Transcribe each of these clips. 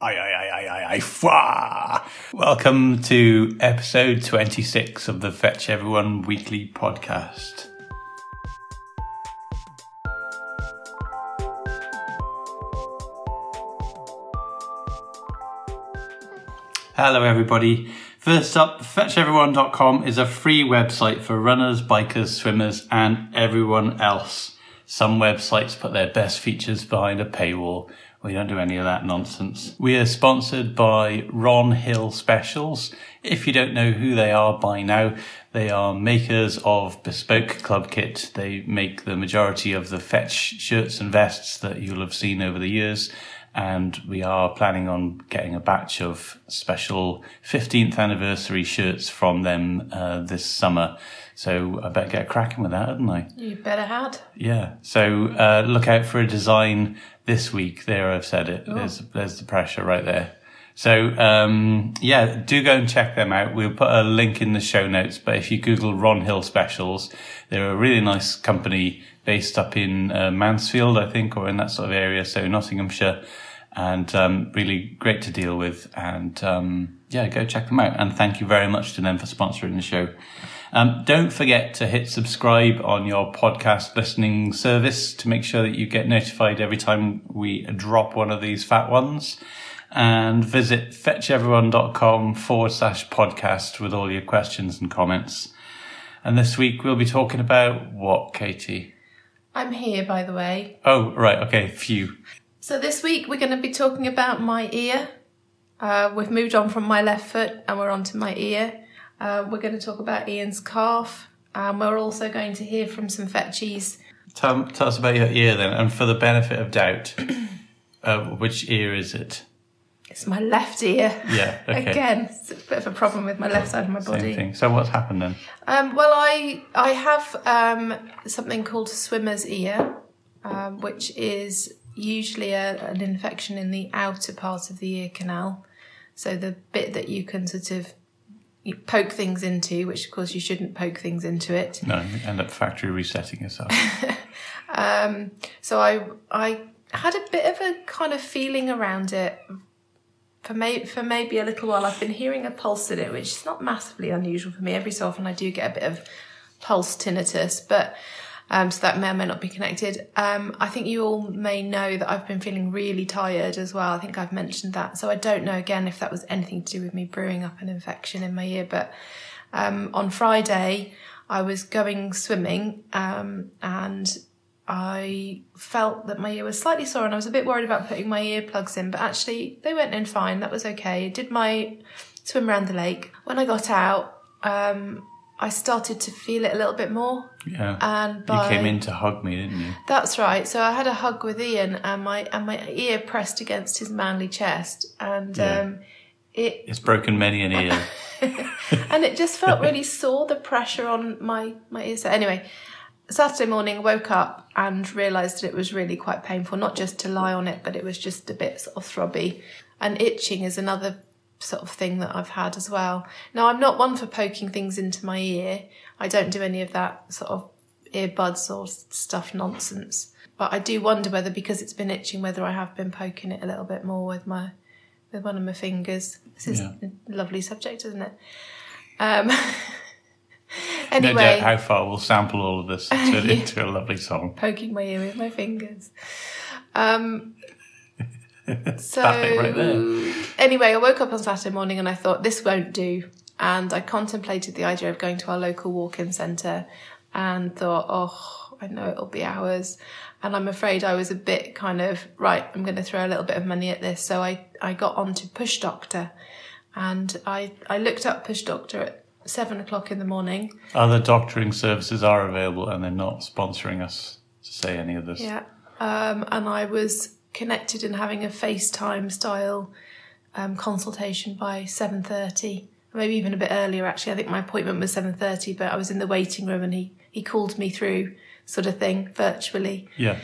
Aye, aye, aye, aye, aye, fwa! Welcome to episode 26 of the Fetch Everyone Weekly podcast. Hello, everybody. First up, fetcheveryone.com is a free website for runners, bikers, swimmers, and everyone else. Some websites put their best features behind a paywall. We don't do any of that nonsense. We are sponsored by Ron Hill Specials. If you don't know who they are by now, they are makers of bespoke club kit. They make the majority of the fetch shirts and vests that you'll have seen over the years. And we are planning on getting a batch of special 15th anniversary shirts from them uh, this summer. So I better get cracking with that, hadn't I? You better had. Yeah. So uh, look out for a design this week. There, I've said it. There's there's the pressure right there. So um, yeah, do go and check them out. We'll put a link in the show notes. But if you Google Ron Hill Specials, they're a really nice company based up in uh, Mansfield, I think, or in that sort of area. So Nottinghamshire, and um, really great to deal with. And um, yeah, go check them out. And thank you very much to them for sponsoring the show. Um, don't forget to hit subscribe on your podcast listening service to make sure that you get notified every time we drop one of these fat ones. And visit fetcheveryone.com forward slash podcast with all your questions and comments. And this week we'll be talking about what, Katie? I'm here, by the way. Oh, right. Okay. Phew. So this week we're going to be talking about my ear. Uh, we've moved on from my left foot and we're on to my ear. Uh, we're going to talk about Ian's calf. And we're also going to hear from some fetchies. Tell, tell us about your ear then. And for the benefit of doubt, uh, which ear is it? It's my left ear. Yeah. Okay. Again, it's a bit of a problem with my left side of my body. Same thing. So what's happened then? Um, well, I I have um, something called swimmer's ear, um, which is usually a, an infection in the outer part of the ear canal. So the bit that you can sort of you poke things into, which of course you shouldn't poke things into it. No, you end up factory resetting yourself. Um, so I I had a bit of a kind of feeling around it for may, for maybe a little while. I've been hearing a pulse in it, which is not massively unusual for me. Every so often I do get a bit of pulse tinnitus, but um, so that may or may not be connected. Um, I think you all may know that I've been feeling really tired as well. I think I've mentioned that. So I don't know again if that was anything to do with me brewing up an infection in my ear, but um, on Friday I was going swimming um, and I felt that my ear was slightly sore and I was a bit worried about putting my earplugs in, but actually they went in fine. That was okay. Did my swim around the lake. When I got out, um, I started to feel it a little bit more. Yeah. And by, you came in to hug me, didn't you? That's right. So I had a hug with Ian and my and my ear pressed against his manly chest and Yeah. um, it It's broken many an ear. and it just felt really sore the pressure on my my ear. So anyway, Saturday morning I woke up and realised that it was really quite painful. Not just to lie on it, but it was just a bit sort of throbby. And itching is another sort of thing that I've had as well. Now I'm not one for poking things into my ear. I don't do any of that sort of earbuds or stuff nonsense. But I do wonder whether because it's been itching, whether I have been poking it a little bit more with my with one of my fingers. This is Yeah. a lovely subject, isn't it? Um, No anyway, doubt how far we'll sample all of this into, into a lovely song. poking my ear with my fingers. Um, so right there. anyway, I woke up on Saturday morning and I thought this won't do, and I contemplated the idea of going to our local walk-in centre, and thought, oh, I know it'll be hours, and I'm afraid I was a bit kind of right. I'm going to throw a little bit of money at this, so I I got onto Push Doctor, and I I looked up Push Doctor at seven o'clock in the morning. Other doctoring services are available and they're not sponsoring us to say any of this. Yeah. Um, and I was connected and having a FaceTime style um, consultation by 7.30, maybe even a bit earlier actually. I think my appointment was 7.30, but I was in the waiting room and he, he called me through sort of thing virtually. Yeah.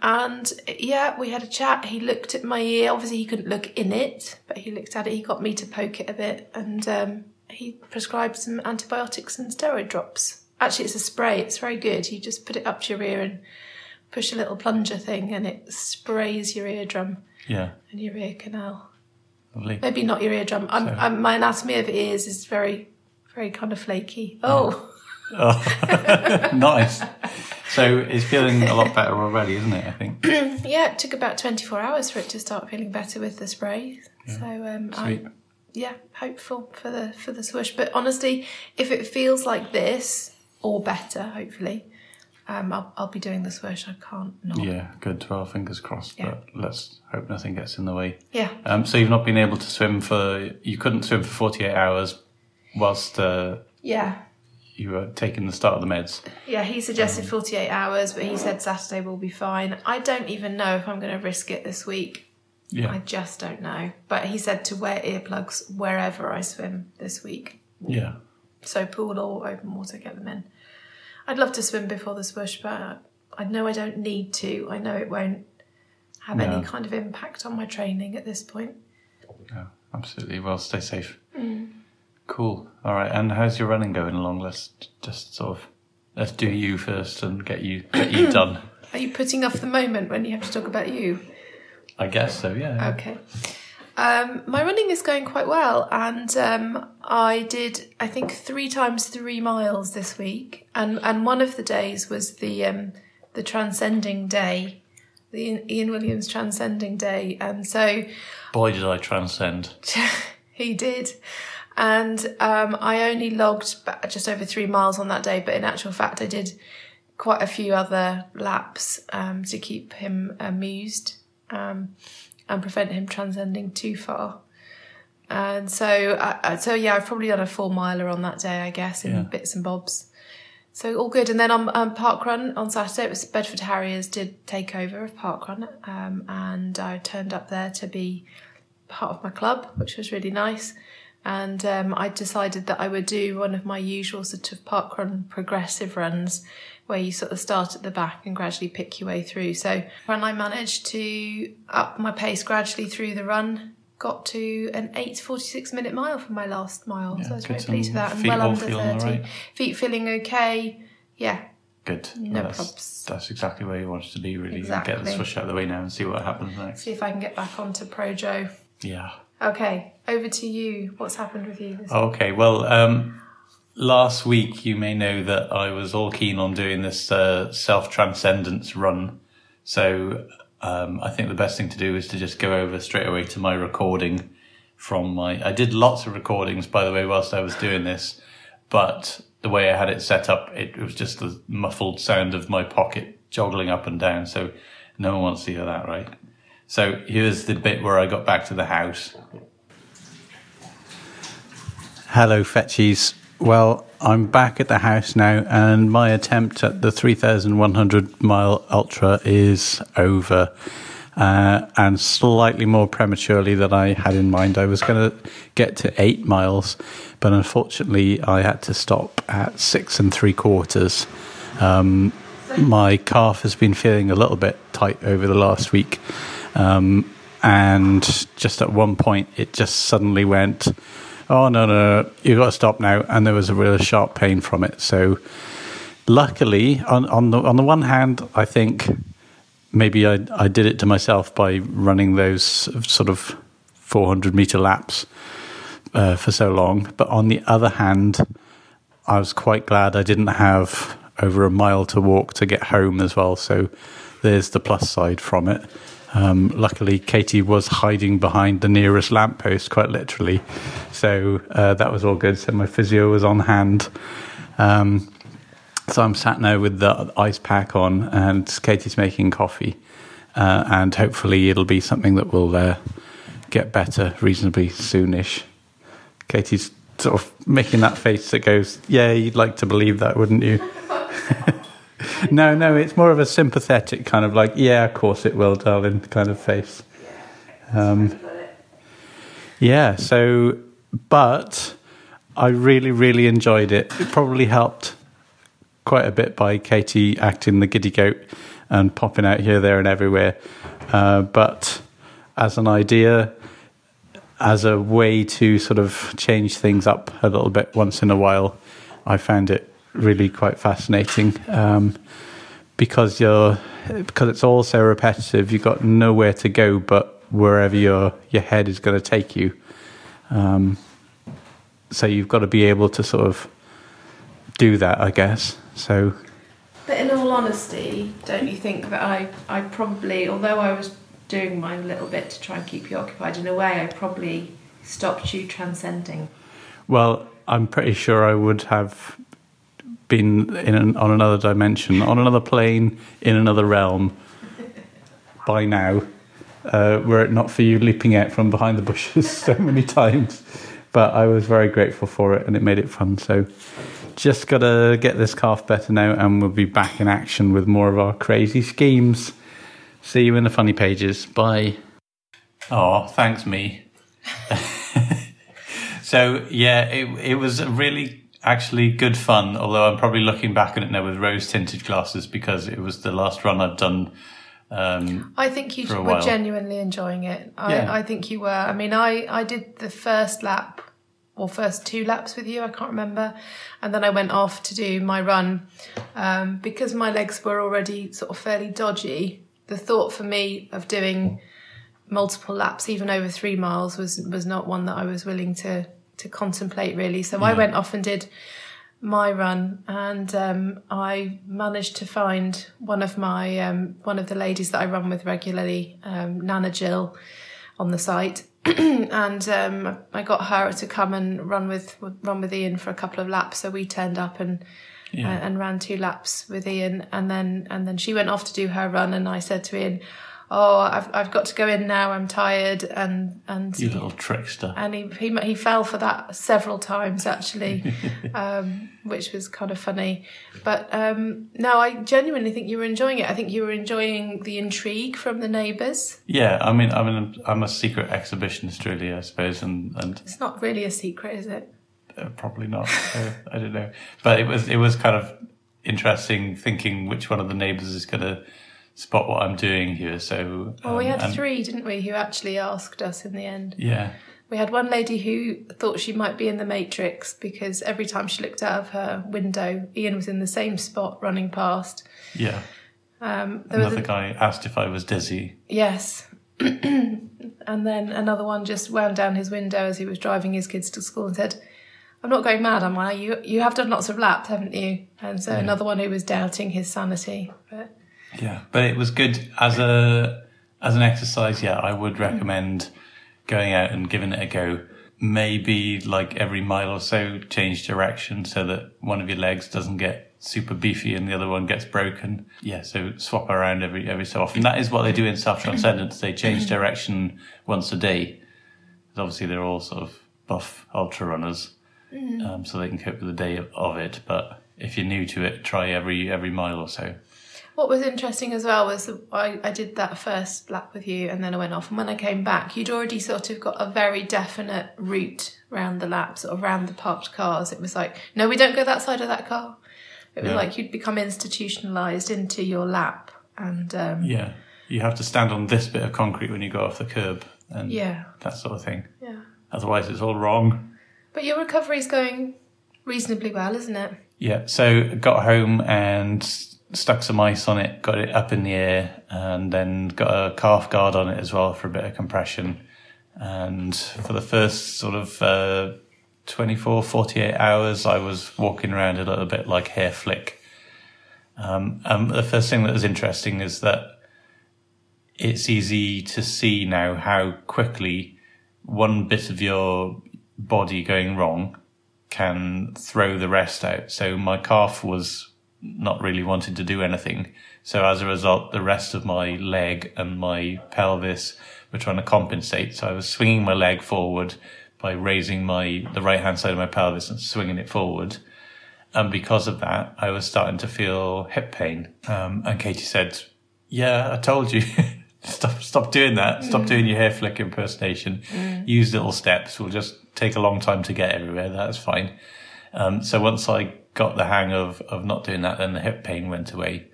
And yeah, we had a chat. He looked at my ear. Obviously, he couldn't look in it, but he looked at it. He got me to poke it a bit, and um, he prescribed some antibiotics and steroid drops. Actually, it's a spray. It's very good. You just put it up to your ear and push a little plunger thing, and it sprays your eardrum Yeah. and your ear canal. Lovely. Maybe not your eardrum. I'm, I'm, my anatomy of ears is very, very kind of flaky. Oh, nice. So it's feeling a lot better already, isn't it? I think. yeah. It took about 24 hours for it to start feeling better with the spray. Yeah. So um, Sweet. I, yeah, hopeful for the for the swoosh. But honestly, if it feels like this or better, hopefully, um, I'll, I'll be doing this swoosh. I can't not. Yeah, good. Well, fingers crossed. Yeah. But let's hope nothing gets in the way. Yeah. Um, so you've not been able to swim for you couldn't swim for forty eight hours whilst uh, Yeah. you were taking the start of the meds. Yeah, he suggested 48 hours, but he said Saturday will be fine. I don't even know if I'm going to risk it this week. Yeah, I just don't know. But he said to wear earplugs wherever I swim this week. yeah, So pool or open water, get them in. I'd love to swim before the swoosh, but I know I don't need to. I know it won't have No. any kind of impact on my training at this point. yeah, absolutely. Well, stay safe. Mm. Cool. All right. And how's your running going along? Let's just sort of let's do you first and get you get you done. Are you putting off the moment when you have to talk about you? I guess so. Yeah. Okay. Um, my running is going quite well, and um, I did I think three times three miles this week, and and one of the days was the um, the transcending day, the Ian- Williams transcending day, and so Boy, did I transcend. he did. And um, I only logged just over three miles on that day, but in actual fact, I did quite a few other laps um, to keep him amused um, and prevent him transcending too far. And so, uh, so yeah, I've probably done a four miler on that day, I guess, in Yeah. bits and bobs. So all good. And then on um, Park Run on Saturday, it was Bedford Harriers did take over of Park Run, um, and I turned up there to be part of my club, which was really nice. And um, I decided that I would do one of my usual sort of park run progressive runs where you sort of start at the back and gradually pick your way through. So when I managed to up my pace gradually through the run, got to an 8.46 minute mile for my last mile. so I was very pleased with that. And well under 30. feeling all right? Feet feeling okay. Yeah. Good. No that's, probs. That's exactly where you wanted to be. Really, Exactly. get the Exactly. swoosh out of the way now and see what happens next. See if I can get back onto Projo. Yeah. Okay, over to you. What's happened with you Okay, well, um, last week you may know that I was all keen on doing this uh, self transcendence run. So um, I think the best thing to do is to just go over straight away to my recording from my. I did lots of recordings, by the way, whilst I was doing this, but the way I had it set up, it was just the muffled sound of my pocket joggling up and down. So no one wants to hear that, right? So here's the bit where I got back to the house. Hello, Fetchies. Well, I'm back at the house now, and my attempt at the 3,100 mile ultra is over. Uh, and slightly more prematurely than I had in mind. I was going to get to eight miles, but unfortunately, I had to stop at six and three quarters. Um, my calf has been feeling a little bit tight over the last week. Um, and just at one point, it just suddenly went, oh, no, no, no, you got to stop now. And there was a real sharp pain from it. So, luckily, on, on, the, on the one hand, I think maybe I, I did it to myself by running those sort of 400 meter laps uh, for so long. But on the other hand, I was quite glad I didn't have over a mile to walk to get home as well. So there's the plus side from it. Um, luckily, Katie was hiding behind the nearest lamppost, quite literally. So uh, that was all good. So my physio was on hand. Um, so I'm sat now with the ice pack on, and Katie's making coffee. Uh, and hopefully, it'll be something that will uh, get better reasonably soonish. Katie's sort of making that face that goes, "Yeah, you'd like to believe that, wouldn't you?" no, no, it's more of a sympathetic kind of like, "Yeah, of course it will, darling," kind of face. Um, yeah. So, but I really, really enjoyed it. It probably helped quite a bit by Katie acting the giddy goat and popping out here, there, and everywhere. Uh, but as an idea, as a way to sort of change things up a little bit once in a while, I found it really quite fascinating um, because you're because it's all so repetitive. You've got nowhere to go but wherever your your head is going to take you. Um, so you've got to be able to sort of do that, I guess. So. But in all honesty, don't you think that I, I probably, although I was doing mine a little bit to try and keep you occupied, in a way, I probably stopped you transcending. Well, I'm pretty sure I would have been in an, on another dimension, on another plane, in another realm by now, uh, were it not for you leaping out from behind the bushes so many times. But I was very grateful for it, and it made it fun. So, just got to get this calf better now, and we'll be back in action with more of our crazy schemes. See you in the funny pages. Bye. Oh, thanks, me. so yeah, it it was really actually good fun. Although I'm probably looking back on it now with rose tinted glasses because it was the last run I've done. Um, I think you were genuinely enjoying it. I, yeah. I think you were. I mean, I I did the first lap or first two laps with you. I can't remember, and then I went off to do my run um, because my legs were already sort of fairly dodgy. The thought for me of doing multiple laps, even over three miles, was was not one that I was willing to to contemplate really. So. I went off and did my run, and um, I managed to find one of my um, one of the ladies that I run with regularly, um, Nana Jill, on the site, and um, I got her to come and run with run with Ian for a couple of laps. So we turned up and yeah. uh, and ran two laps with Ian, and then and then she went off to do her run, and I said to Ian, "Oh, I've I've got to go in now. I'm tired." And and you little trickster. And he he he fell for that several times actually, um, which was kind of funny. But um, no, I genuinely think you were enjoying it. I think you were enjoying the intrigue from the neighbours. Yeah, I mean, I mean, I'm a secret exhibitionist, really, I suppose, and and it's not really a secret, is it? Uh, probably not. uh, I don't know, but it was it was kind of interesting thinking which one of the neighbours is going to spot what I'm doing here. So, well, we um, had three, didn't we, who actually asked us in the end? Yeah. We had one lady who thought she might be in the Matrix because every time she looked out of her window, Ian was in the same spot running past. Yeah. Um, Another a, guy asked if I was dizzy. Yes. and then another one just wound down his window as he was driving his kids to school and said, I'm not going mad, am I? You you have done lots of laps, haven't you? And so yeah. another one who was doubting his sanity. But yeah, but it was good as a as an exercise. Yeah, I would recommend going out and giving it a go. Maybe like every mile or so, change direction so that one of your legs doesn't get super beefy and the other one gets broken. Yeah, so swap around every every so often. That is what they do in self transcendence. They change direction once a day. Obviously, they're all sort of buff ultra runners mm. um, so they can cope with the day of, of it. But if you're new to it, try every every mile or so. What was interesting as well was I, I did that first lap with you and then I went off. And when I came back, you'd already sort of got a very definite route around the lap, sort of around the parked cars. It was like, no, we don't go that side of that car. It was yeah. like you'd become institutionalized into your lap. And um, yeah, you have to stand on this bit of concrete when you go off the curb and yeah. that sort of thing. Yeah. Otherwise, it's all wrong. But your recovery's going reasonably well, isn't it? Yeah. So got home and stuck some ice on it, got it up in the air, and then got a calf guard on it as well for a bit of compression. And for the first sort of uh, 24, 48 hours, I was walking around a little bit like Herr Flick. Um, um, the first thing that was interesting is that it's easy to see now how quickly one bit of your body going wrong can throw the rest out. So my calf was not really wanting to do anything. So as a result, the rest of my leg and my pelvis were trying to compensate. So I was swinging my leg forward by raising my, the right hand side of my pelvis and swinging it forward. And because of that, I was starting to feel hip pain. Um, and Katie said, yeah, I told you. stop, stop doing that. Stop mm. doing your Herr Flick impersonation. Mm. Use little steps. We'll just take a long time to get everywhere. That's fine. Um, so once I got the hang of, of not doing that, then the hip pain went away.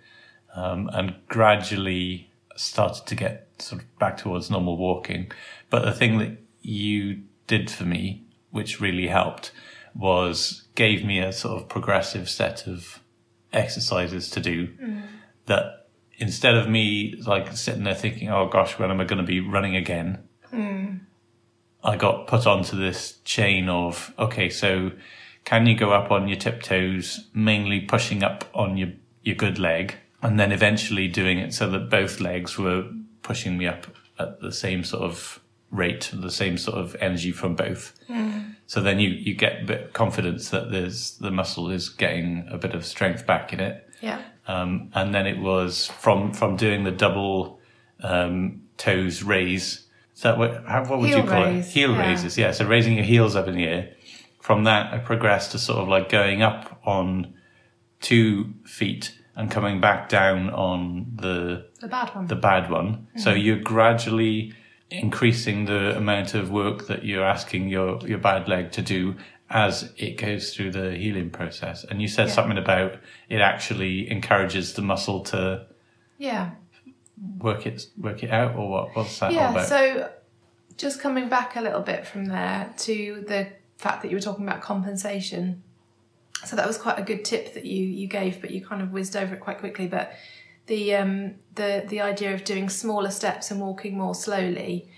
Um, and gradually started to get sort of back towards normal walking. But the thing that you did for me, which really helped, was gave me a sort of progressive set of exercises to do mm. that instead of me like sitting there thinking, "Oh gosh, when am I going to be running again?" I got put onto this chain of okay, so can you go up on your tiptoes, mainly pushing up on your your good leg, and then eventually doing it so that both legs were pushing me up at the same sort of rate, the same sort of energy from both. So then you you get a bit confidence that there's the muscle is getting a bit of strength back in it. Yeah. Um, and then it was from from doing the double um, toes raise. Is that what? How, what would Heel you call raise, it? Heel yeah. raises. Yeah. So raising your heels up in the air. From that, I progressed to sort of like going up on two feet and coming back down on the The bad one. the bad one. Mm-hmm. So you're gradually increasing the amount of work that you're asking your, your bad leg to do as it goes through the healing process. And you said Yeah. something about it actually encourages the muscle to yeah. work it work it out, or what? What's that Yeah, so just coming back a little bit from there to the fact that you were talking about compensation. So that was quite a good tip that you you gave, but you kind of whizzed over it quite quickly. But the um, the the idea of doing smaller steps and walking more slowly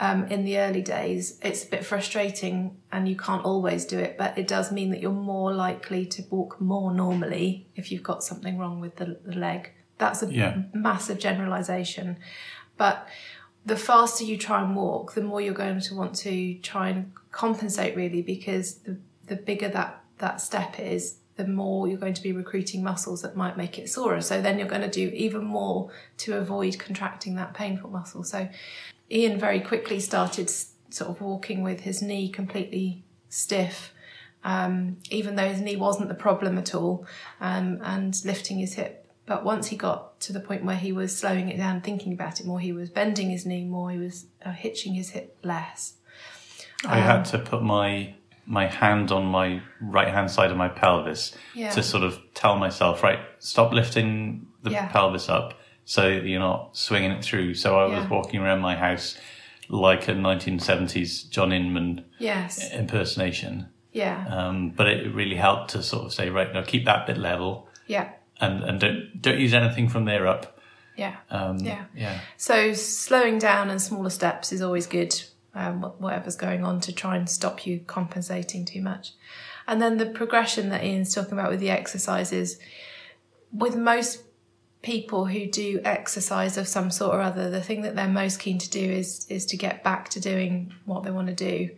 um, in the early days, it's a bit frustrating, and you can't always do it. But it does mean that you're more likely to walk more normally if you've got something wrong with the, the leg. That's a Yeah. massive generalization, but the faster you try and walk, the more you're going to want to try and compensate really because the, the bigger that, that step is, the more you're going to be recruiting muscles that might make it sorer. So then you're going to do even more to avoid contracting that painful muscle. So Ian very quickly started sort of walking with his knee completely stiff. Um, even though his knee wasn't the problem at all, um, and lifting his hip but once he got to the point where he was slowing it down, thinking about it more, he was bending his knee more, he was uh, hitching his hip less. I had to put my my hand on my right hand side of my pelvis Yeah. to sort of tell myself, right, stop lifting the Yeah. pelvis up so that you're not swinging it through. So I was Yeah. walking around my house like a 1970s John Inman Yes. impersonation. Yeah. Um, but it really helped to sort of say, right, now keep that bit level Yeah. And, and don't don't use anything from there up. Yeah. Um, Yeah. yeah. So slowing down and smaller steps is always good, um, whatever's going on, to try and stop you compensating too much. And then the progression that Ian's talking about with the exercises, with most people who do exercise of some sort or other, the thing that they're most keen to do is is to get back to doing what they want to do.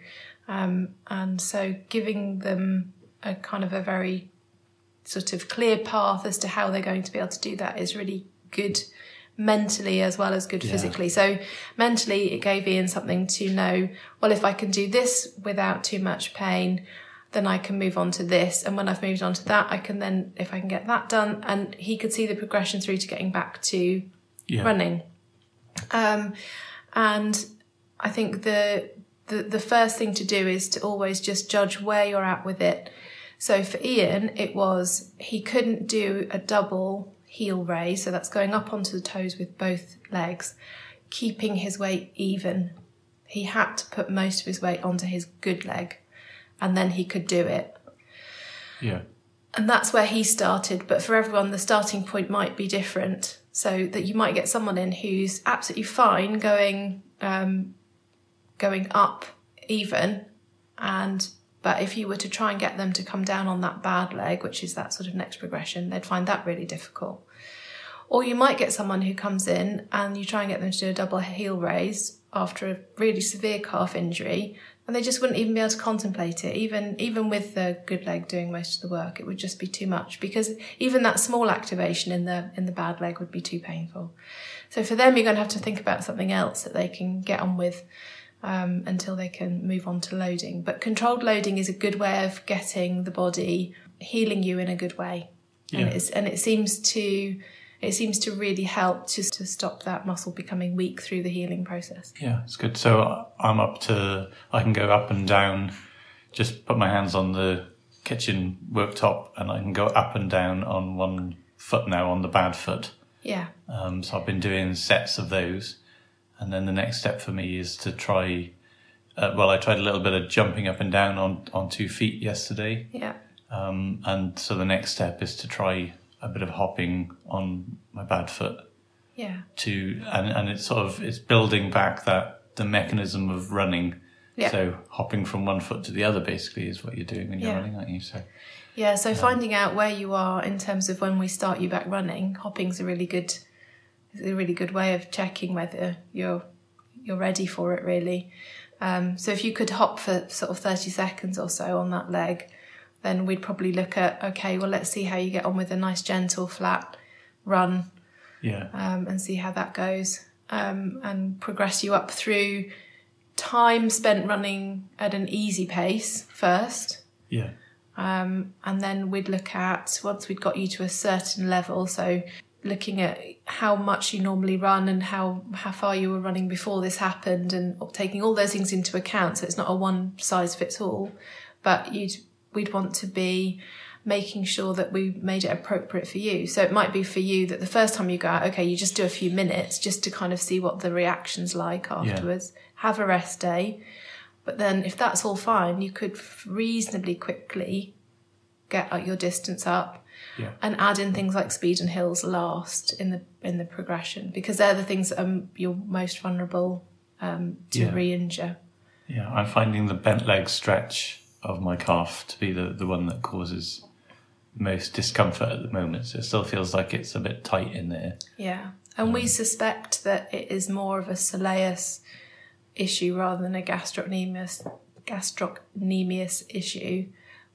Um, and so giving them a kind of a very sort of clear path as to how they're going to be able to do that is really good mentally as well as good Yeah. physically. So mentally, it gave Ian something to know, well, if I can do this without too much pain, then I can move on to this. And when I've moved on to that, I can then, if I can get that done, and he could see the progression through to getting back to Yeah. running. Um, and I think the, the the first thing to do is to always just judge where you're at with it. So for Ian, it was he couldn't do a double heel raise, so that's going up onto the toes with both legs, keeping his weight even. He had to put most of his weight onto his good leg, and then he could do it. Yeah. And that's where he started. But for everyone, the starting point might be different. So that you might get someone in who's absolutely fine going um, going up even, and but if you were to try and get them to come down on that bad leg, which is that sort of next progression, they'd find that really difficult. Or you might get someone who comes in and you try and get them to do a double heel raise after a really severe calf injury, and they just wouldn't even be able to contemplate it. Even even with the good leg doing most of the work, it would just be too much because even that small activation in the in the bad leg would be too painful. So for them, you're going to have to think about something else that they can get on with um, until they can move on to loading. But controlled loading is a good way of getting the body healing you in a good way, and Yeah. it's and it seems to it seems to really help just to stop that muscle becoming weak through the healing process. Yeah, it's good. So I'm up to, I can go up and down, just put my hands on the kitchen worktop and I can go up and down on one foot now, on the bad foot. Yeah, Um, so I've been doing sets of those. And then the next step for me is to try, uh, well, I tried a little bit of jumping up and down on, on two feet yesterday. yeah, Um, and so the next step is to try a bit of hopping on my bad foot Yeah. to, and, and it's sort of, it's building back that, the mechanism of running. Yeah. So hopping from one foot to the other basically is what you're doing when you're Yeah. running, aren't you? So Yeah, so finding out where you are in terms of when we start you back running, hopping's a really good is a really good way of checking whether you're you're ready for it really. Um, so if you could hop for sort of 30 seconds or so on that leg, then we'd probably look at okay, well let's see how you get on with a nice gentle flat run yeah, um, and see how that goes um, and progress you up through time spent running at an easy pace first. Yeah, um, and then we'd look at once we'd got you to a certain level so looking at how much you normally run and how how far you were running before this happened and taking all those things into account so it's not a one size fits all. But you'd we'd want to be making sure that we made it appropriate for you. So it might be for you that the first time you go out okay you just do a few minutes just to kind of see what the reactions like afterwards. Have a rest day. But then if that's all fine you could reasonably quickly get uh, your distance up yeah, and add in things like speed and hills last in the in the progression because they're the things that are you're most vulnerable um, to Yeah. re-injure. yeah. I'm finding the bent leg stretch of my calf to be the, the one that causes most discomfort at the moment. So it still feels like it's a bit tight in there. Yeah, and we suspect that it is more of a soleus issue rather than a gastrocnemius gastrocnemius issue,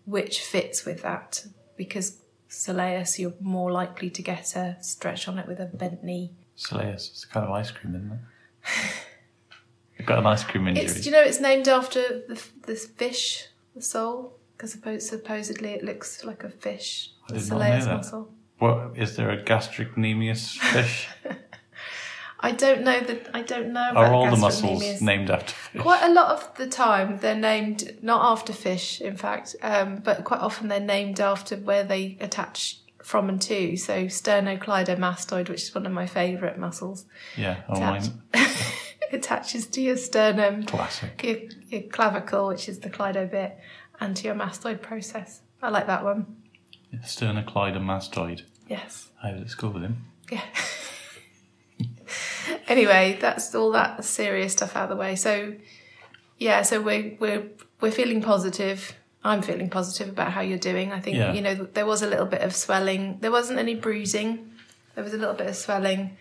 which fits with that because soleus you're more likely to get a stretch on it with a bent knee. Soleus, it's a kind of ice cream, isn't it? I've got an ice cream injury. It's do you know it's named after the this fish, the sole, because suppose, supposedly it looks like a fish, I the did not know soleus that. muscle. What is there a gastrocnemius fish? I don't know that. I don't know. Are all the muscles named after fish? Quite a lot of the time, they're named not after fish, in fact, um, but quite often they're named after where they attach from and to. So sternocleidomastoid, which is one of my favourite muscles, Yeah, oh attach- mine. attaches to your sternum, Classic. your, your clavicle, which is the cleido bit, and to your mastoid process. I like that one. Sternocleidomastoid. Yes. I was at school with him. Yeah. anyway, that's all that serious stuff out of the way. So, yeah, so we're we're we're feeling positive. I'm feeling positive about how you're doing. I think Yeah. you know there was a little bit of swelling. There wasn't any bruising. There was a little bit of swelling.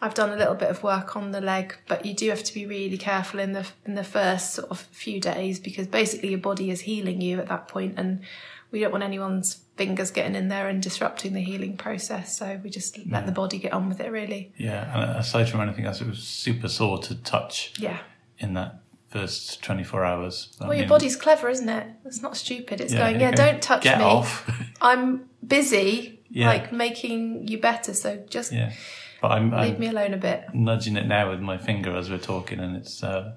I've done a little bit of work on the leg, but you do have to be really careful in the in the first sort of few days because basically your body is healing you at that point, and we don't want anyone's fingers getting in there and disrupting the healing process. So we just let the body get on with it, really. Yeah, and aside from anything else, it was super sore to touch Yeah. in that first 24 hours. I Well, your body's clever, isn't it? It's not stupid. It's yeah, going, yeah, don't touch get me. off. I'm busy, Yeah. like making you better. So just yeah, but I'm, leave I'm me alone a bit. nudging it now with my finger as we're talking, and it's uh,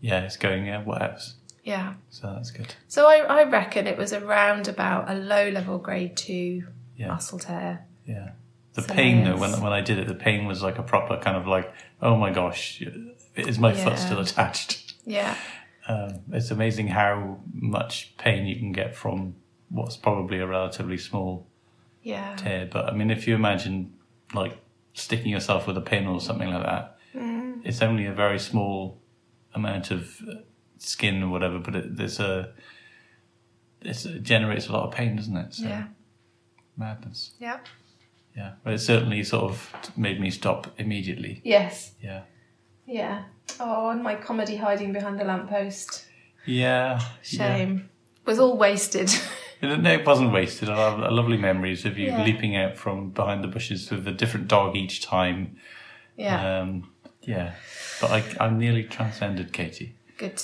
yeah, it's going yeah, what else? Yeah. So that's good. So I, I reckon it was around about a low level grade two Yeah. muscle tear. Yeah. The So pain though, when when I did it, the pain was like a proper kind of like, oh my gosh, is my foot still attached? Yeah. Um, it's amazing how much pain you can get from what's probably a relatively small Yeah. tear. But I mean, if you imagine like sticking yourself with a pin or something like that, Mm. it's only a very small amount of skin or whatever, but it, there's a it's, it generates a lot of pain, doesn't it? So, Yeah. Madness. Yeah. Yeah, but it certainly sort of made me stop immediately. Yes. Yeah. Yeah. Oh, and my comedy hiding behind the lamppost. Yeah. Shame. Was all wasted. No, it wasn't wasted. I have lovely memories of you Yeah. leaping out from behind the bushes with a different dog each time. yeah. Um, yeah. But I, I'm nearly transcended, Katie. Good.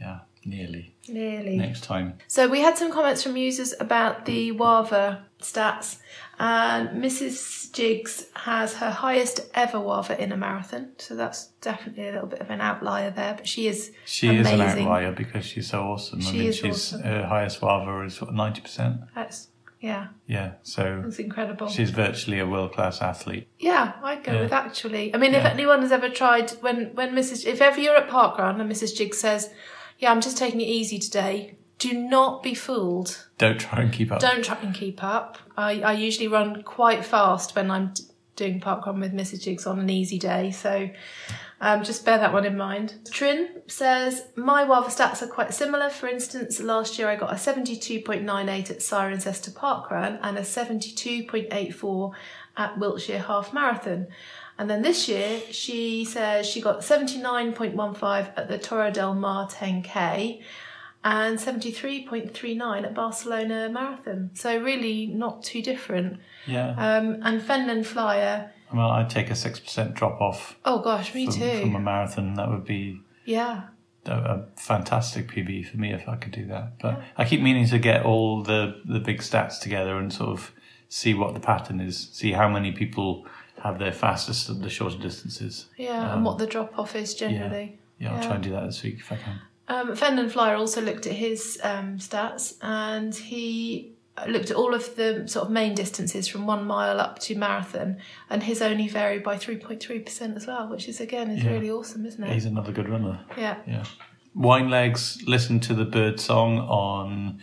Yeah, nearly. Nearly. Next time. So we had some comments from users about the WAVA stats, and Mrs. Jiggs has her highest ever WAVA in a marathon. So that's definitely a little bit of an outlier there, but she is She amazing. is an outlier because she's so awesome. I She mean, is she's awesome. her highest WAVA is what, 90%. That's yeah, Yeah, so it's incredible. she's virtually a world class athlete. Yeah, I'd go Yeah. with actually. I mean, if anyone has ever tried when when Mrs. If ever you're at parkrun and Mrs. Jiggs says, "Yeah, I'm just taking it easy today," do not be fooled. Don't try and keep up. Don't try and keep up. I, I usually run quite fast when I'm doing parkrun with Mrs. Jiggs on an easy day, so um, just bear that one in mind. Trin says, My WAVA stats are quite similar. For instance, last year I got a 72.98 at Cirencester Parkrun and a 72.84 at Wiltshire Half Marathon. And then this year, she says she got 79.15 at the Torre del Mar 10K and 73.39 at Barcelona Marathon. So really not too different. Yeah. Um, and Fenland Flyer, well, I'd take a 6% drop off oh gosh, me from, too. from a marathon. That would be yeah. a, a fantastic PB for me if I could do that. But I keep meaning to get all the, the big stats together and sort of see what the pattern is, see how many people have their fastest at the shorter distances. Yeah, and what the drop off is generally. Yeah, I'll Yeah. try and do that this week if I can. Um, Fenland Flyer also looked at his um, stats and he Uh, looked at all of the sort of main distances from one mile up to marathon, and his only varied by 3.3% as well, which is again is Yeah. really awesome, isn't it? He's another good runner. Yeah. Yeah. Wine Legs listened to the bird song on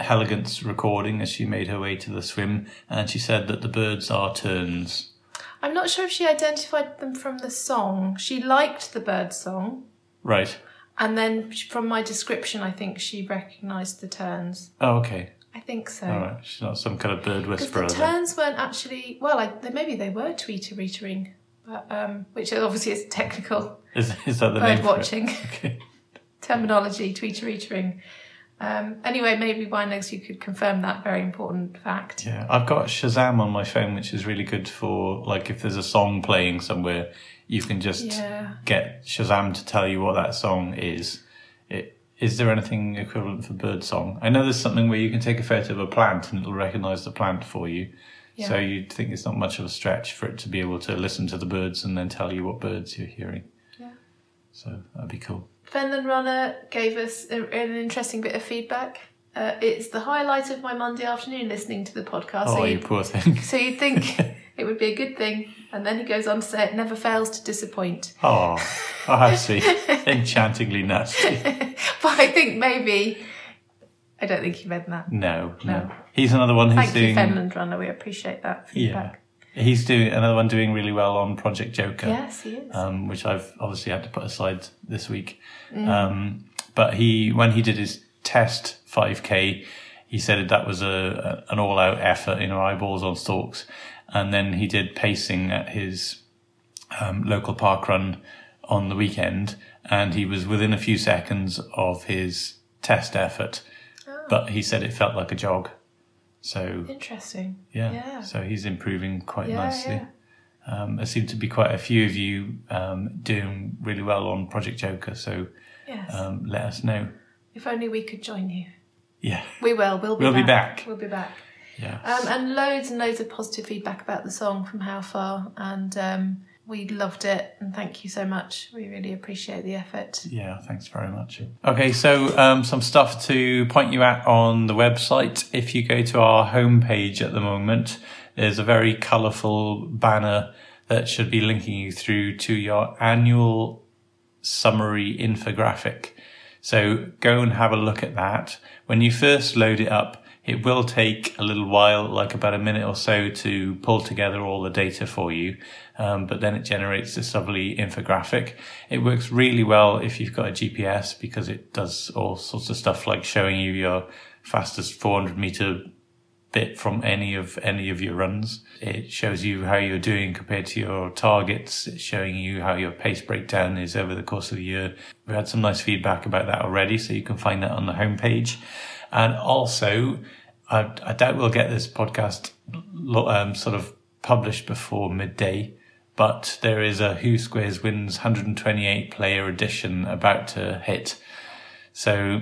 Heligant's recording as she made her way to the swim, and she said that the birds are terns. I'm not sure if she identified them from the song. She liked the bird song, Right. and then from my description, I think she recognised the terns. Oh, okay. I think so. All right. She's not some kind of bird whisperer. the terns weren't actually well, I, they, maybe they were tweeter-reetering, but um, which obviously is technical Is, is that the name? bird it? watching Okay. terminology, tweeter-reetering. Um, anyway, maybe Winelegs, you could confirm that very important fact. Yeah, I've got Shazam on my phone, which is really good for like if there's a song playing somewhere, you can just Yeah. get Shazam to tell you what that song is. Is there anything equivalent for bird song? I know there's something where you can take a photo of a plant and it'll recognize the plant for you. Yeah. So you'd think it's not much of a stretch for it to be able to listen to the birds and then tell you what birds you're hearing. Yeah. So that'd be cool. Fenland Runner gave us a, an interesting bit of feedback. Uh, it's the highlight of my Monday afternoon listening to the podcast. oh, so, you you, poor thing. so you'd think it would be a good thing. And then he goes on to say it never fails to disappoint. Oh, I see. Enchantingly nasty. But I think maybe, I don't think he meant that. No, no. No. He's another one who's Thank doing. you, Fenland Runner. We appreciate that feedback. Yeah, he's doing another one doing really well on Project Joker. Yes, he is. Um, which I've obviously had to put aside this week. Mm. Um, but he, when he did his test 5k, he said that was a, a an all out effort, you know, eyeballs on stalks. And then he did pacing at his um, local park run on the weekend, and he was within a few seconds of his test effort. Oh. But he said it felt like a jog. So Interesting. yeah, Yeah. so he's improving quite Yeah, nicely. yeah. Um, there seem to be quite a few of you um, doing really well on Project Joker, so Yes. um, let us know. if only we could join you. Yeah, We will. We'll be We'll be back. back. We'll be back. Yeah. Um, and loads and loads of positive feedback about the song from How Far, and um, we loved it. And thank you so much. We really appreciate the effort. Yeah, thanks very much. Okay, so um, some stuff to point you at on the website. If you go to our homepage at the moment, there's a very colourful banner that should be linking you through to your annual summary infographic. So go and have a look at that. When you first load it up, it will take a little while, like about a minute or so to pull together all the data for you. Um, but then it generates this lovely infographic. It works really well if you've got a GPS because it does all sorts of stuff like showing you your fastest 400 meter bit from any of any of your runs. It shows you how you're doing compared to your targets. It's showing you how your pace breakdown is over the course of the year. We had some nice feedback about that already, so you can find that on the homepage. And also, I, I doubt we'll get this podcast um, sort of published before midday, but there is a Who Squares Wins 128 player edition about to hit. So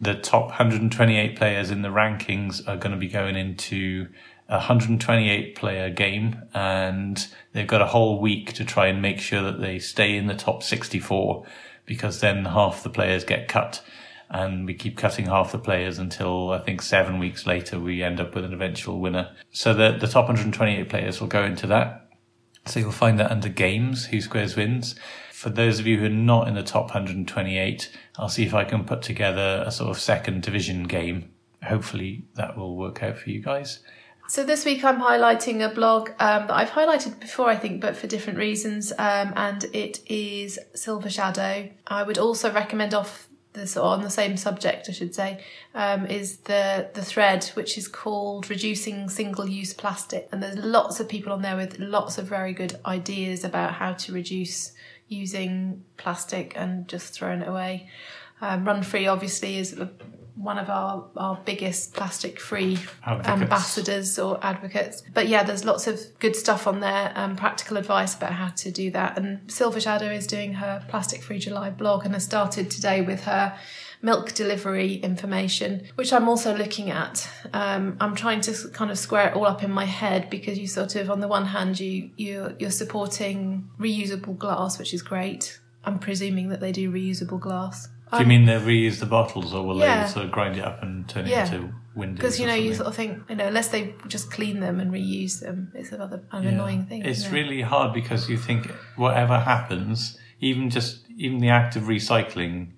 the top 128 players in the rankings are going to be going into a 128 player game and they've got a whole week to try and make sure that they stay in the top 64 because then half the players get cut and we keep cutting half the players until I think seven weeks later we end up with an eventual winner. So the, the top 128 players will go into that. So you'll find that under games, Who Squares Wins. For those of you who are not in the top 128, I'll see if I can put together a sort of second division game. Hopefully that will work out for you guys. So this week I'm highlighting a blog um, that I've highlighted before, I think, but for different reasons, um, and it is Silver Shadow. I would also recommend off this on the same subject, I should say, um, is the the thread which is called "Reducing Single Use Plastic," and there's lots of people on there with lots of very good ideas about how to reduce using plastic and just throwing it away. Um, Run Free obviously is a one of our, our biggest plastic free ambassadors or advocates. But yeah, there's lots of good stuff on there and practical advice about how to do that. And Silver Shadow is doing her Plastic Free July blog and has started today with her milk delivery information, which I'm also looking at. Um, I'm trying to kind of square it all up in my head because you sort of, on the one hand, you you you're supporting reusable glass, which is great. I'm presuming that they do reusable glass. Do you um, mean they reuse the bottles, or will yeah. they sort of grind it up and turn yeah. it into windows? Because you know, you sort of think, you know, unless they just clean them and reuse them, it's another an yeah. annoying thing. It's really it? hard because you think whatever happens, even just even the act of recycling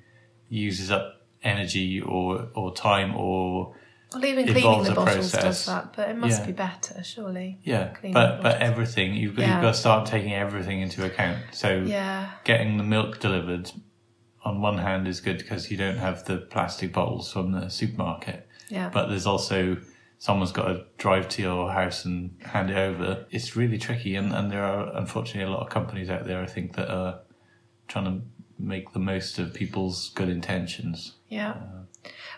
uses up energy or or time or. Well, even cleaning the bottles process. does that, but it must be better, surely. Yeah, but but everything you've got, you've got to start taking everything into account. So yeah. getting the milk delivered on one hand is good because you don't have the plastic bottles from the supermarket. Yeah. But there's also someone's got to drive to your house and hand it over. It's really tricky, and, and there are unfortunately a lot of companies out there I think that are trying to make the most of people's good intentions. Yeah. Uh,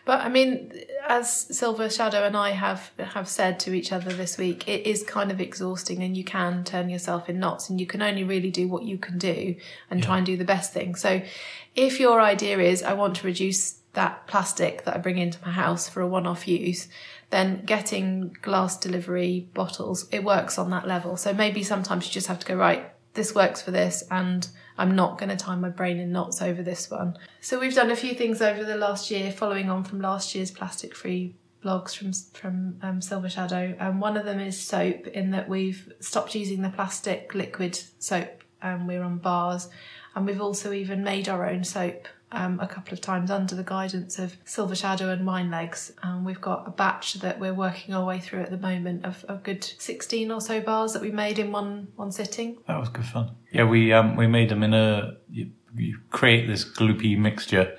but I mean, as Silver Shadow and I have have said to each other this week, it is kind of exhausting, and you can turn yourself in knots, and you can only really do what you can do and yeah. try and do the best thing. So, if your idea is I want to reduce that plastic that I bring into my house for a one-off use, then getting glass delivery bottles it works on that level. So maybe sometimes you just have to go right. This works for this, and I'm not going to tie my brain in knots over this one. So we've done a few things over the last year, following on from last year's plastic free blogs from from um, Silver Shadow. And um, one of them is soap, in that we've stopped using the plastic liquid soap. and we're on bars, and we've also even made our own soap um, a couple of times under the guidance of Silver Shadow and Wine Legs. And we've got a batch that we're working our way through at the moment of a good 16 or so bars that we made in one one sitting. That was good fun. Yeah, we um, we made them in a. You, you create this gloopy mixture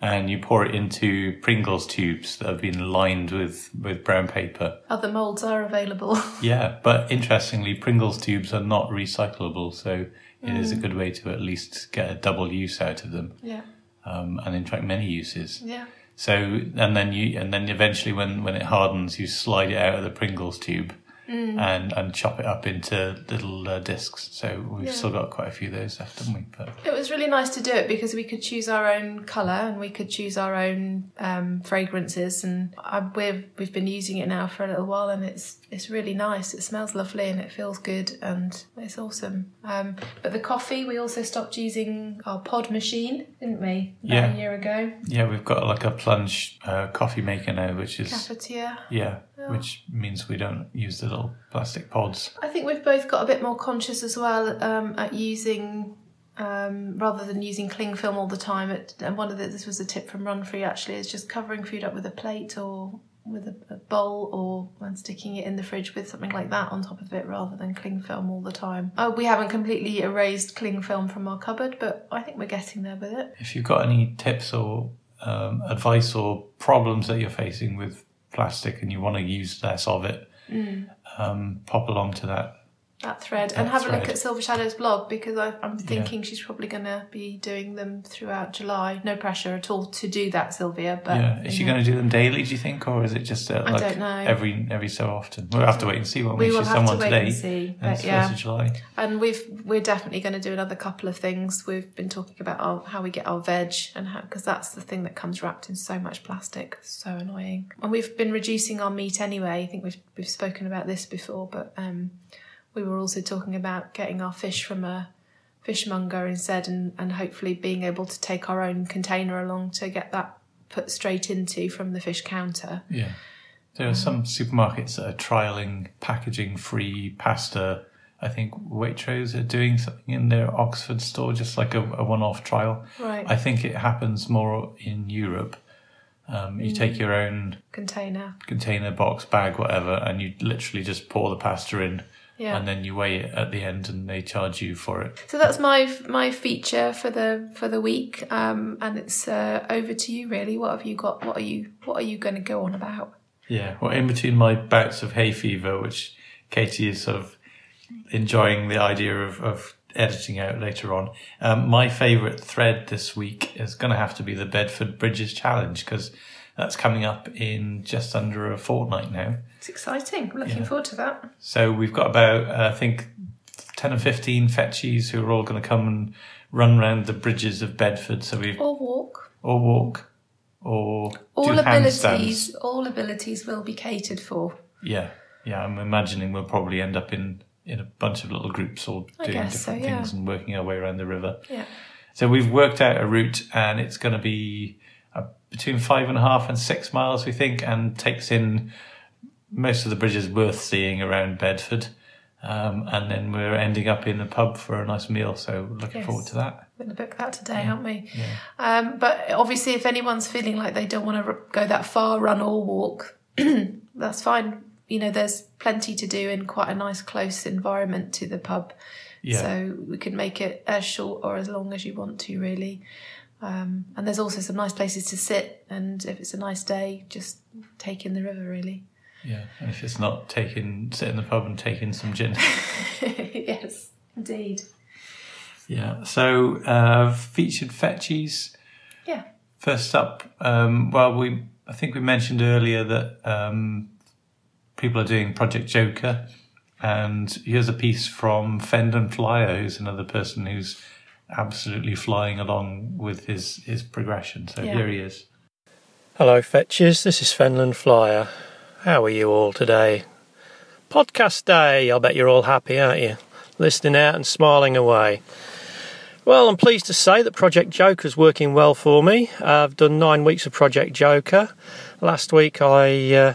and you pour it into Pringles tubes that have been lined with, with brown paper. Other molds are available. yeah, but interestingly, Pringles tubes are not recyclable, so it mm. is a mm. good way to at least get a double use out of them. Yeah um, and in fact many uses. Yeah. So and then you and then eventually when when it hardens, you slide it out of the Pringles tube mm. and and chop it up into little uh, discs. So we've yeah. still got quite a few of those left, haven't we? But it was really nice to do it because we could choose our own color and we could choose our own um, fragrances, and I, we've we've been using it now for a little while, and it's it's really nice. It smells lovely and it feels good and it's awesome. Um, but the coffee, we also stopped using our pod machine, didn't we? About yeah. a year ago. Yeah, we've got like a plunge uh, coffee maker now, which is cafetiere. Yeah, which means we don't use the little plastic pods. I think we've both got a bit more conscious as well um, at using um, rather than using cling film all the time. It, and one of the, this was a tip from Run Free actually is just covering food up with a plate or with a, a, bowl or when sticking it in the fridge with something like that on top of it rather than cling film all the time. Oh, we haven't completely erased cling film from our cupboard, but I think we're getting there with it. If you've got any tips or um, advice or problems that you're facing with plastic and you want to use less of it, mm. um, pop along to that that thread and have thread. a look at Silver Shadow's blog because I, am thinking yeah. she's probably going to be doing them throughout July. No pressure at all to do that, Sylvia. But yeah, is she going to do them daily? Do you think, or is it just uh, like every every so often? We'll have to wait and see. Won't we? will have someone to wait today, and see. But yeah, July. And we've we're definitely going to do another couple of things. We've been talking about our, how we get our veg and how because that's the thing that comes wrapped in so much plastic. So annoying. And we've been reducing our meat anyway. I think we've we've spoken about this before, but. um we were also talking about getting our fish from a fishmonger instead and, and hopefully being able to take our own container along to get that put straight into from the fish counter. Yeah. There are some supermarkets that are trialing packaging free pasta I think Waitrose are doing something in their Oxford store, just like a, a one-off trial. Right. I think it happens more in Europe. Um, you Mm. take your own Container. container, box, bag, whatever, and you literally just pour the pasta in, Yeah. and then you weigh it at the end, and they charge you for it. So that's my my feature for the for the week, um, and it's uh, over to you. Really, what have you got? What are you What are you going to go on about? Yeah. Well, in between my bouts of hay fever, which Katie is sort of enjoying the idea of, of editing out later on, um, my favourite thread this week is going to have to be the Bedford Bridges Challenge because that's coming up in just under a fortnight now. It's exciting. I'm looking Yeah. forward to that. So we've got about, uh, I think, 10 or 15 fetchies who are all going to come and run around the bridges of Bedford. So we've, Or walk. or walk, or All abilities. handstands. All abilities will be catered for. Yeah, yeah. I'm imagining we'll probably end up in in a bunch of little groups, all doing guess so, different yeah. things and working our way around the river. Yeah. So we've worked out a route, and it's going to be between five and a half and six miles, we think, and takes in most of the bridges worth seeing around Bedford. Um, and then we're ending up in a pub for a nice meal. So looking Yes. forward to that. We're going to book that today, aren't we? Um, but obviously, if anyone's feeling like they don't want to go that far, run or walk, that's fine. You know, there's plenty to do in quite a nice, close environment to the pub. Yeah. So we can make it as short or as long as you want to, really. Um, and there's also some nice places to sit. And if it's a nice day, just take in the river, really. Yeah. And if it's not taking, sit in the pub and take in some gin. yes, indeed. Yeah. So uh, featured fetchies. Yeah. First up, um, well, we I think we mentioned earlier that um, people are doing Project Joker, and here's a piece from Fenland Flyer, who's another person who's absolutely flying along with his his progression. So Yeah. here he is. Hello, Fetches. This is Fenland Flyer. How are you all today? Podcast day. I'll bet you're all happy, aren't you? Listening out and smiling away. Well, I'm pleased to say that Project Joker is working well for me. I've done nine weeks of Project Joker. Last week I uh,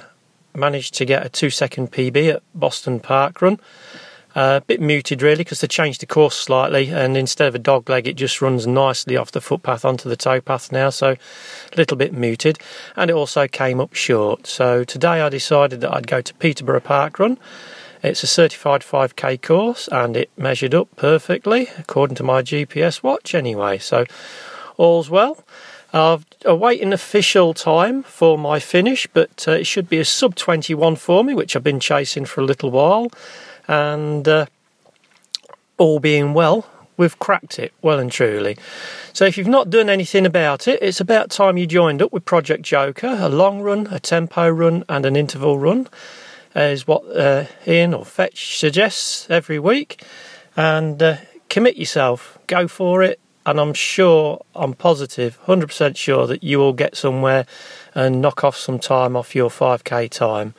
managed to get a two second PB at Boston Park Run. Uh, a bit muted really because they changed the course slightly and instead of a dog leg it just runs nicely off the footpath onto the towpath now so a little bit muted. And it also came up short. So today I decided that I'd go to Peterborough Park Run. It's a certified 5k course and it measured up perfectly according to my GPS watch anyway. So all's well. I've awaiting official time for my finish but uh, it should be a sub 21 for me which I've been chasing for a little while and uh, all being well, we've cracked it well and truly. So if you've not done anything about it, it's about time you joined up with Project Joker. A long run, a tempo run, and an interval run is what uh, Ian or Fetch suggests every week. And uh, commit yourself, go for it. And I'm sure, I'm positive, 100% sure that you will get somewhere and knock off some time off your 5k time.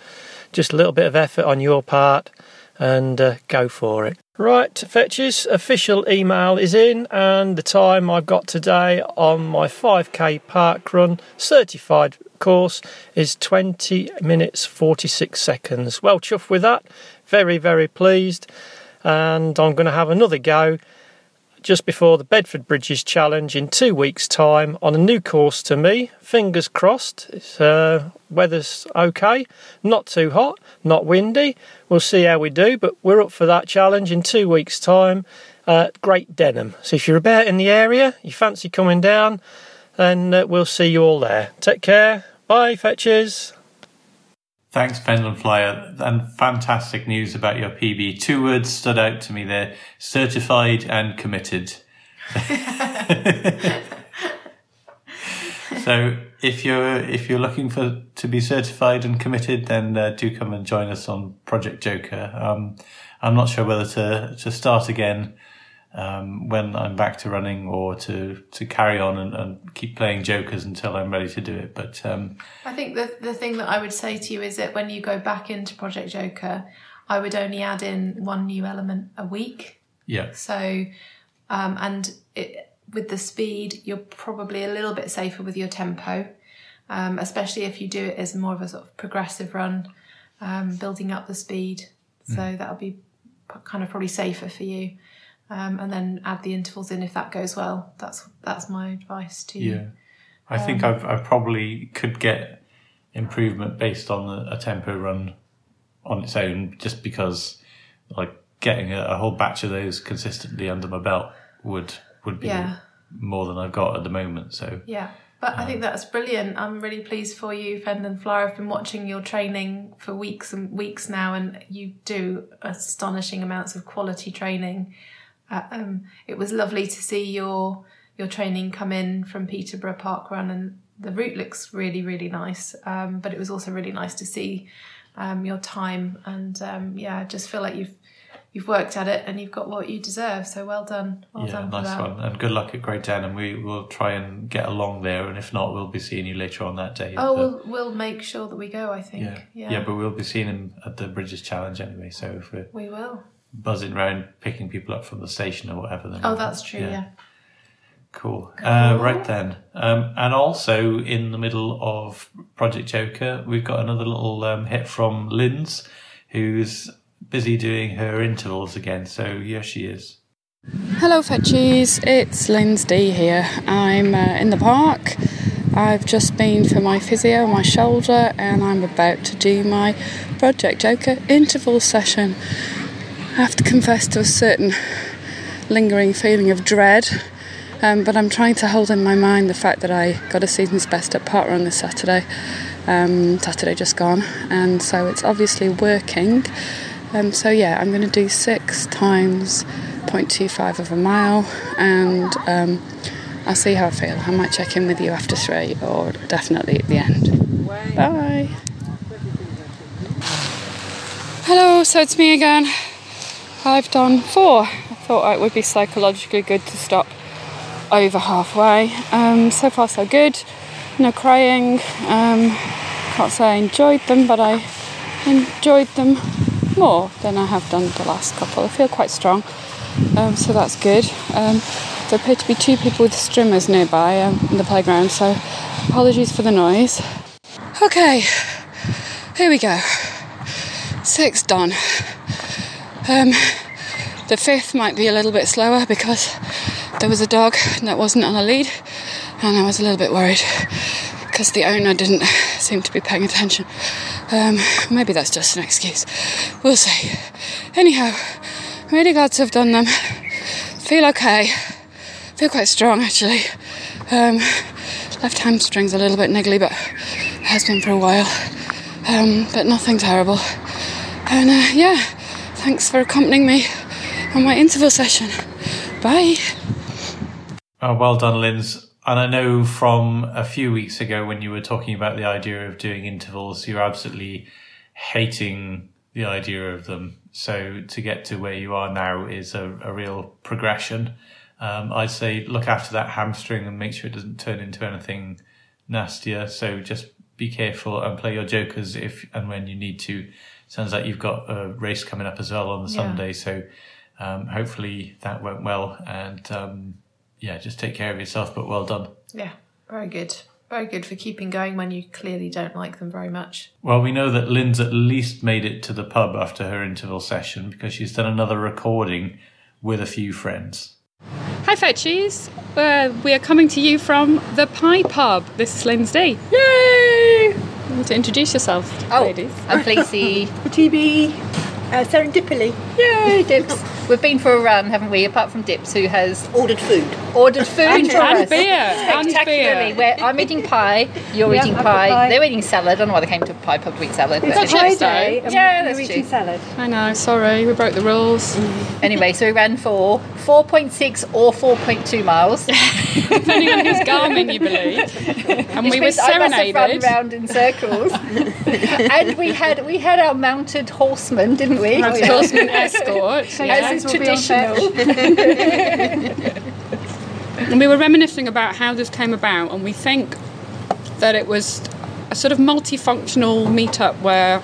Just a little bit of effort on your part and uh, go for it. Right, fetches, official email is in, and the time I've got today on my 5k park run certified course is 20 minutes 46 seconds. Well, chuffed with that, very, very pleased, and I'm going to have another go just before the Bedford Bridges Challenge in two weeks' time on a new course to me. Fingers crossed. It's, uh, weather's okay, not too hot, not windy. We'll see how we do, but we're up for that challenge in two weeks' time at Great Denham. So if you're about in the area, you fancy coming down, then uh, we'll see you all there. Take care. Bye, fetches. Thanks, Fenland Flyer, and fantastic news about your PB. Two words stood out to me there: certified and committed. so, if you're if you're looking for to be certified and committed, then uh, do come and join us on Project Joker. Um, I'm not sure whether to to start again um, when I'm back to running or to to carry on and, and keep playing Jokers until I'm ready to do it. But um, I think the the thing that I would say to you is that when you go back into Project Joker, I would only add in one new element a week. yeah, So, um, and it, with the speed, you're probably a little bit safer with your tempo, um, especially if you do it as more of a sort of progressive run, um, building up the speed. So that'll be kind of probably safer for you. Um, and then add the intervals in if that goes well. That's that's my advice to you. Yeah, I think I've I probably could get improvement based on a, a tempo run on its own, just because like getting a, a whole batch of those consistently under my belt would would be Yeah. more than I've got at the moment. So Yeah, but I think that's brilliant. I'm really pleased for you, Fenland Flyer. I've been watching your training for weeks and weeks now, and you do astonishing amounts of quality training. Uh, um, it was lovely to see your your training come in from Peterborough Park Run, and the route looks really, really nice. Um, but it was also really nice to see um, your time, and um, yeah, I just feel like you've you've worked at it and you've got what you deserve. So well done, well yeah, done nice one, and good luck at Great Denham. and we will try and get along there. And if not, we'll be seeing you later on that day. Oh, But- we'll we'll make sure that we go. I think. yeah. Yeah, yeah, but we'll be seeing him at the Bridges Challenge anyway. So if we're we will. Buzzing around picking people up from the station or whatever, then Oh, we'll- that's true. Yeah. Cool. Uh, right then. Um, and also in the middle of Project Joker, we've got another little um, hit from Linz, who's busy doing her intervals again. So here she is. Hello, Fetchies. It's Lindsay here. I'm uh, in the park. I've just been for my physio, on my shoulder, and I'm about to do my Project Joker interval session. I have to confess to a certain lingering feeling of dread, um, but I'm trying to hold in my mind the fact that I got a season's best at Park Run this Saturday, um, Saturday just gone, and so it's obviously working. Um, so yeah, I'm going to do six times 0.25 of a mile, and um, I'll see how I feel. I might check in with you after three, or definitely at the end. Bye. Hello, so it's me again. I've done four. I thought it would be psychologically good to stop over halfway. Um, so far, so good. No crying. Um, can't say I enjoyed them, but I enjoyed them more than I have done the last couple. I feel quite strong, um, so that's good. Um, there appear to be two people with streamers nearby um, in the playground, so apologies for the noise. Okay, here we go. Six done. Um, the fifth might be a little bit slower because there was a dog that wasn't on a lead, and I was a little bit worried because the owner didn't seem to be paying attention. Um, maybe that's just an excuse. We'll see. Anyhow, really glad to have done them. Feel okay. Feel quite strong actually. Um, left hamstring's a little bit niggly, but has been for a while. Um, but nothing terrible. And uh, yeah, thanks for accompanying me on my interval session. Bye. Oh, well done, Linz. And I know from a few weeks ago when you were talking about the idea of doing intervals, you're absolutely hating the idea of them. So to get to where you are now is a, a real progression. Um, I'd say look after that hamstring and make sure it doesn't turn into anything nastier. So just be careful and play your jokers if and when you need to. Sounds like you've got a race coming up as well on the Yeah. Sunday. So um, hopefully that went well and um, yeah, just take care of yourself. But well done. Yeah, very good. Very good for keeping going when you clearly don't like them very much. Well, we know that Linz at least made it to the pub after her interval session because she's done another recording with a few friends. Hi, Fetchies. Uh, we are coming to you from the Pie Pub. This is Lindsay. Yay! You want to introduce yourself, Oh, ladies? I'm Fleecy. TB uh, serendipity. Yay, Dips. We've been for a run, haven't we? Apart from Dips, who has Ordered food. ordered food And- for and us. beer, and Spectacularly. beer. Where I'm eating pie, you're Yeah, eating pie. pie. They're eating salad. I don't know why they came to pie pub to eat salad. It's but a chips, Friday Yeah, we're that's eating salad. I know, sorry, we broke the rules. Mm. anyway, so we ran for 4.6 or 4.2 miles. Depending on whose Garmin you believe. And Which we were means I must have run serenaded. round in circles. and we had we had our mounted horseman, didn't we? Of course, an escort. As is traditional. And we were reminiscing about how this came about, and we think that it was a sort of multifunctional meetup where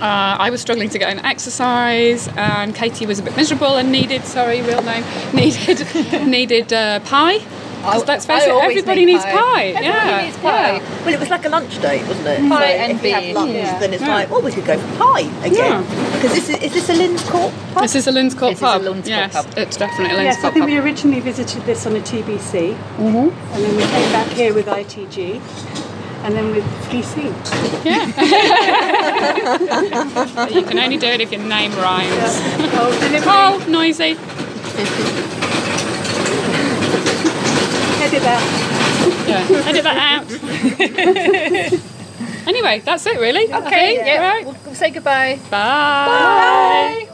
uh, I was struggling to get an exercise, and Katie was a bit miserable and needed, sorry, real name, needed needed uh, pie. Because let's face I it, everybody make needs pie. Everybody yeah. needs pie. yeah. Well, it was like a lunch date, wasn't it? Pie so and if we have beans. lunch, Yeah. then it's Yeah. like, well, we could go for pie again. Because this is, is this a Lynn's Court pub? This is a Lynn's Court This is a pub. Lynn's Court yes, pub. it's definitely a Lynn's Yes, I Court think pub. we originally visited this on a TBC, mm-hmm. and then we came back here with ITG, and then with PC. You can only do it if your name rhymes. Oh, delivery. Oh, noisy. Edit that. Yeah, edit that out. anyway, that's it really. Okay, Yeah. right. We'll, we'll say goodbye. Bye.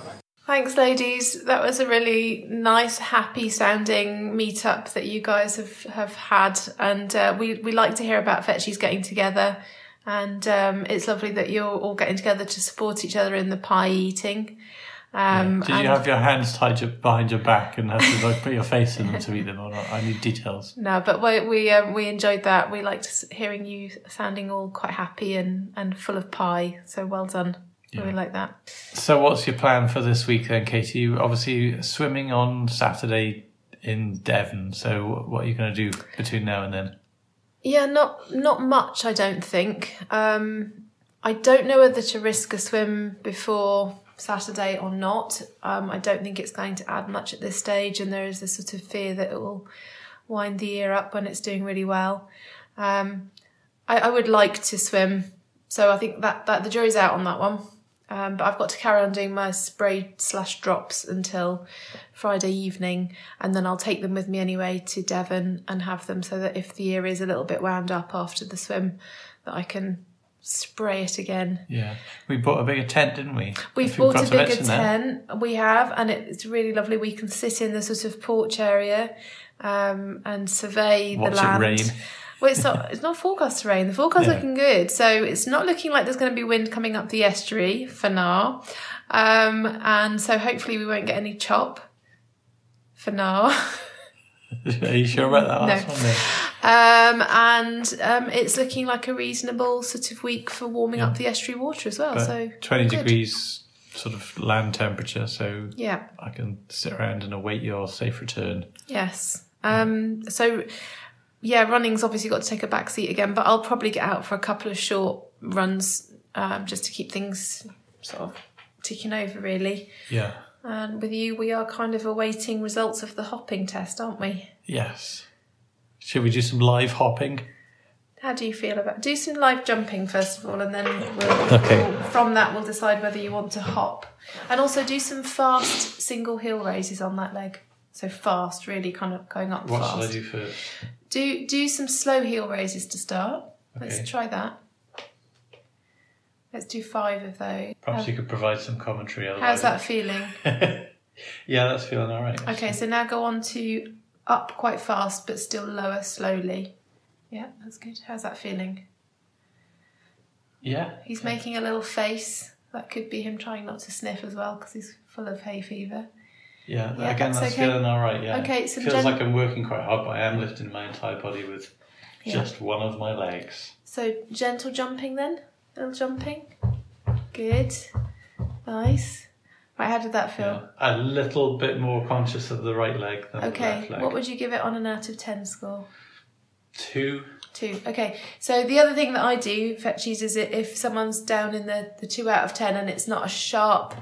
Thanks, ladies. That was a really nice, happy sounding meetup that you guys have, have had. And uh, we, we like to hear about Fetchies getting together. And um, it's lovely that you're all getting together to support each other in the pie eating. Um, Did you have your hands tied your, behind your back and have to like put your face in them to eat them or not? I need details. No, but we we um, we enjoyed that. We liked hearing you sounding all quite happy and, and full of pie. So well done. We like that. So, what's your plan for this week then, Katie? You obviously swimming on Saturday in Devon. So, what are you going to do between now and then? Yeah, not not much. I don't think. Um, I don't know whether to risk a swim before Saturday or not. Um, I don't think it's going to add much at this stage, and there is a sort of fear that it will wind the year up when it's doing really well. Um, I, I would like to swim, so I think that that the jury's out on that one. Um, but I've got to carry on doing my spray slash drops until Friday evening, and then I'll take them with me anyway to Devon and have them so that if the year is a little bit wound up after the swim, that I can spray it again. Yeah, we bought a bigger tent, didn't we? We've bought got a bigger that. tent. We have, and it's really lovely. We can sit in the sort of porch area um, and survey Watch the it land. rain. Well, it's not. It's not forecast to rain. The forecast's Yeah. looking good, so it's not looking like there's going to be wind coming up the estuary for now. Um, and so hopefully we won't get any chop for now. Are you sure about that No. one? Then? Um, and um, it's looking like a reasonable sort of week for warming up the estuary water as well. But so 20 good. degrees sort of land temperature, so Yeah. I can sit around and await your safe return. Yes. Um, so, yeah, running's obviously got to take a back seat again, but I'll probably get out for a couple of short runs um, just to keep things sort of ticking over, really. Yeah. And with you, we are kind of awaiting results of the hopping test, aren't we? Yes. Should we do some live hopping? How do you feel about do some live jumping first of all, and then we'll, Okay. we'll- from that we'll decide whether you want to hop, and also do some fast single heel raises on that leg. So fast, really kind of going up What fast. should I do first? Do do some slow heel raises to start. Okay. Let's try that. Let's do five of those. Perhaps you could provide some commentary. How's that feeling? yeah, that's feeling all right. Okay, so now go on to up quite fast, but still lower slowly. Yeah, that's good. How's that feeling? Yeah. He's making a little face. That could be him trying not to sniff as well because he's full of hay fever. Yeah, Yeah, again, that's that's, okay. feeling all right. Yeah. Okay, some feels gen- like I'm working quite hard, but I am lifting my entire body with Yeah. just one of my legs. So gentle jumping then? Little jumping. Good. Nice. Right, how did that feel? Yeah. A little bit more conscious of the right leg than the Okay, left leg. what would you give it on an out of 10 score? Two. Two. Okay, so the other thing that I do, fetchies, is if someone's down in the, the two out of 10 and it's not a sharp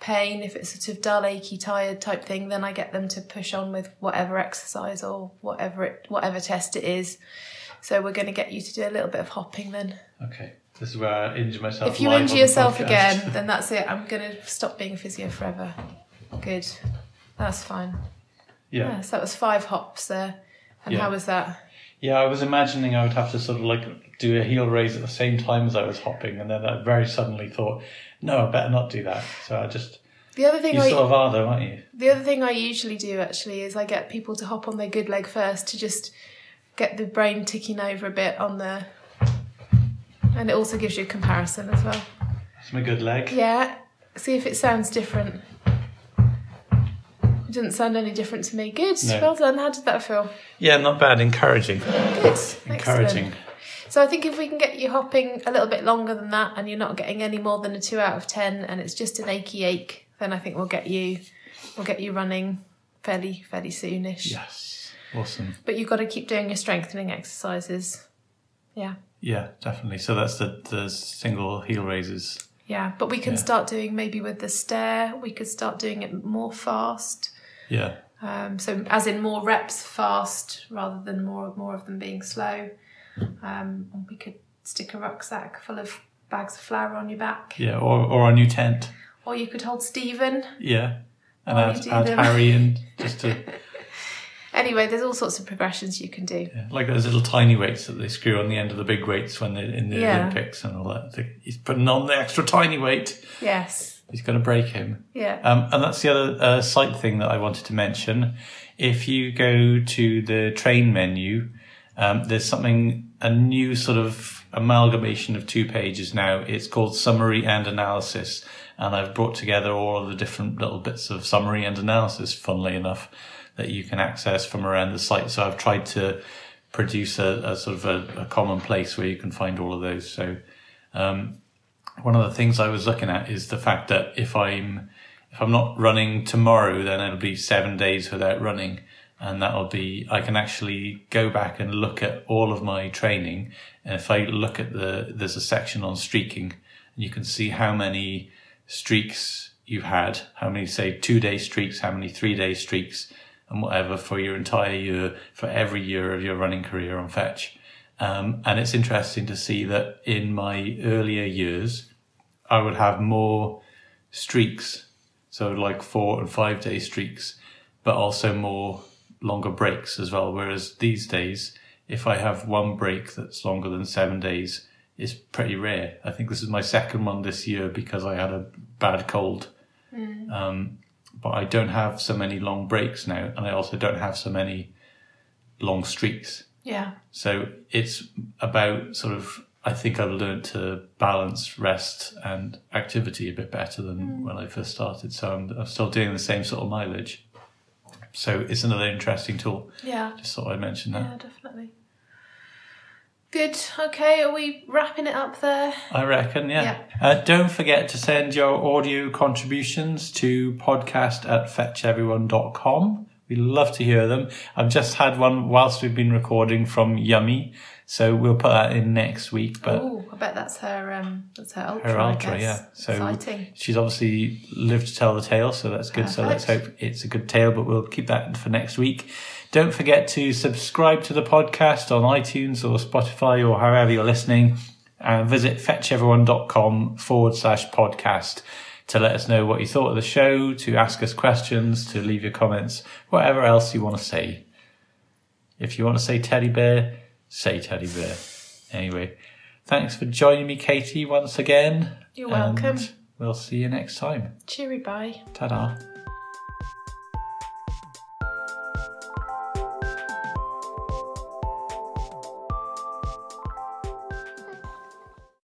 pain, if it's sort of dull, achy, tired type thing, then I get them to push on with whatever exercise or whatever it, whatever test it is. So we're going to get you to do a little bit of hopping then. Okay. This is where I injure myself. If you injure yourself podcast. again, then that's it. I'm going to stop being physio forever. Good. That's fine. yeah. Yeah, so that was five hops there. And Yeah. how was that? Yeah, I was imagining I would have to sort of like do a heel raise at the same time as I was hopping, and then I very suddenly thought, no, I better not do that. So I just. The other thing You I sort of are, though, aren't you? The other thing I usually do actually is I get people to hop on their good leg first to just get the brain ticking over a bit on the. And it also gives you a comparison as well. It's my good leg. Yeah, see if it sounds different. It didn't sound any different to me. Good, No. well done. How did that feel? Yeah, not bad. Encouraging. Good, Encouraging. Excellent. So I think if we can get you hopping a little bit longer than that, and you're not getting any more than a two out of ten, and it's just an achy ache, then I think we'll get you, we'll get you running fairly fairly soonish. Yes. Awesome. But you've got to keep doing your strengthening exercises. Yeah. Yeah, definitely. So that's the the single heel raises. Yeah, but we can Yeah. start doing maybe with the stair. We could start doing it more fast. Yeah. Um, so, as in more reps fast rather than more more of them being slow. Um, and we could stick a rucksack full of bags of flour on your back, Yeah. Or or a new tent. or you could hold Stephen. Yeah. And add, add. Harry in just to Anyway, there's all sorts of progressions you can do. yeah, like those little tiny weights that they screw on the end of the big weights when they're in the Yeah. Olympics and all that. He's putting on the extra tiny weight. Yes. He's going to break him. Yeah. Um, and that's the other uh, side thing that I wanted to mention. If you go to the train menu, um, there's something, a new sort of amalgamation of two pages now. It's called Summary and Analysis. And I've brought together all of the different little bits of summary and analysis, funnily enough, that you can access from around the site. So I've tried to produce a, a sort of a, a common place where you can find all of those. So um, one of the things I was looking at is the fact that if I'm if I'm not running tomorrow, then it'll be seven days without running, and that'll be I can actually go back and look at all of my training. And if I look at the there's a section on streaking, and you can see how many streaks you've had, how many say two day streaks, how many three day streaks, and whatever for your entire year, for every year of your running career on Fetch. Um, and it's interesting to see that in my earlier years, I would have more streaks. So like four and five day streaks, but also more longer breaks as well. Whereas these days, if I have one break that's longer than seven days, it's pretty rare. I think this is my second one this year because I had a bad cold. Um, but I don't have so many long breaks now, and I also don't have so many long streaks. Yeah. So it's about sort of, I think I've learned to balance rest and activity a bit better than mm. when I first started. So I'm, I'm still doing the same sort of mileage. So it's another interesting tool. Yeah. Just thought I'd mention that. Yeah, definitely. Good. Okay, are we wrapping it up there? I reckon, yeah. Uh, don't forget to send your audio contributions to podcast at fetcheveryone.com. We love to hear them. I've just had one whilst we've been recording from Yummy, so we'll put that in next week. But Oh, I bet that's her. Um, that's her ultra. her ultra, yeah. So Exciting. she's obviously lived to tell the tale, so that's good. So let's hope it's a good tale, but we'll keep that for next week. Don't forget to subscribe to the podcast on iTunes or Spotify or however you're listening. And visit fetcheveryone.com forward slash podcast to let us know what you thought of the show, to ask us questions, to leave your comments, whatever else you want to say. If you want to say teddy bear, say teddy bear. Anyway, thanks for joining me, Katie, once again. You're welcome. We'll see you next time. Cheery bye. Ta da.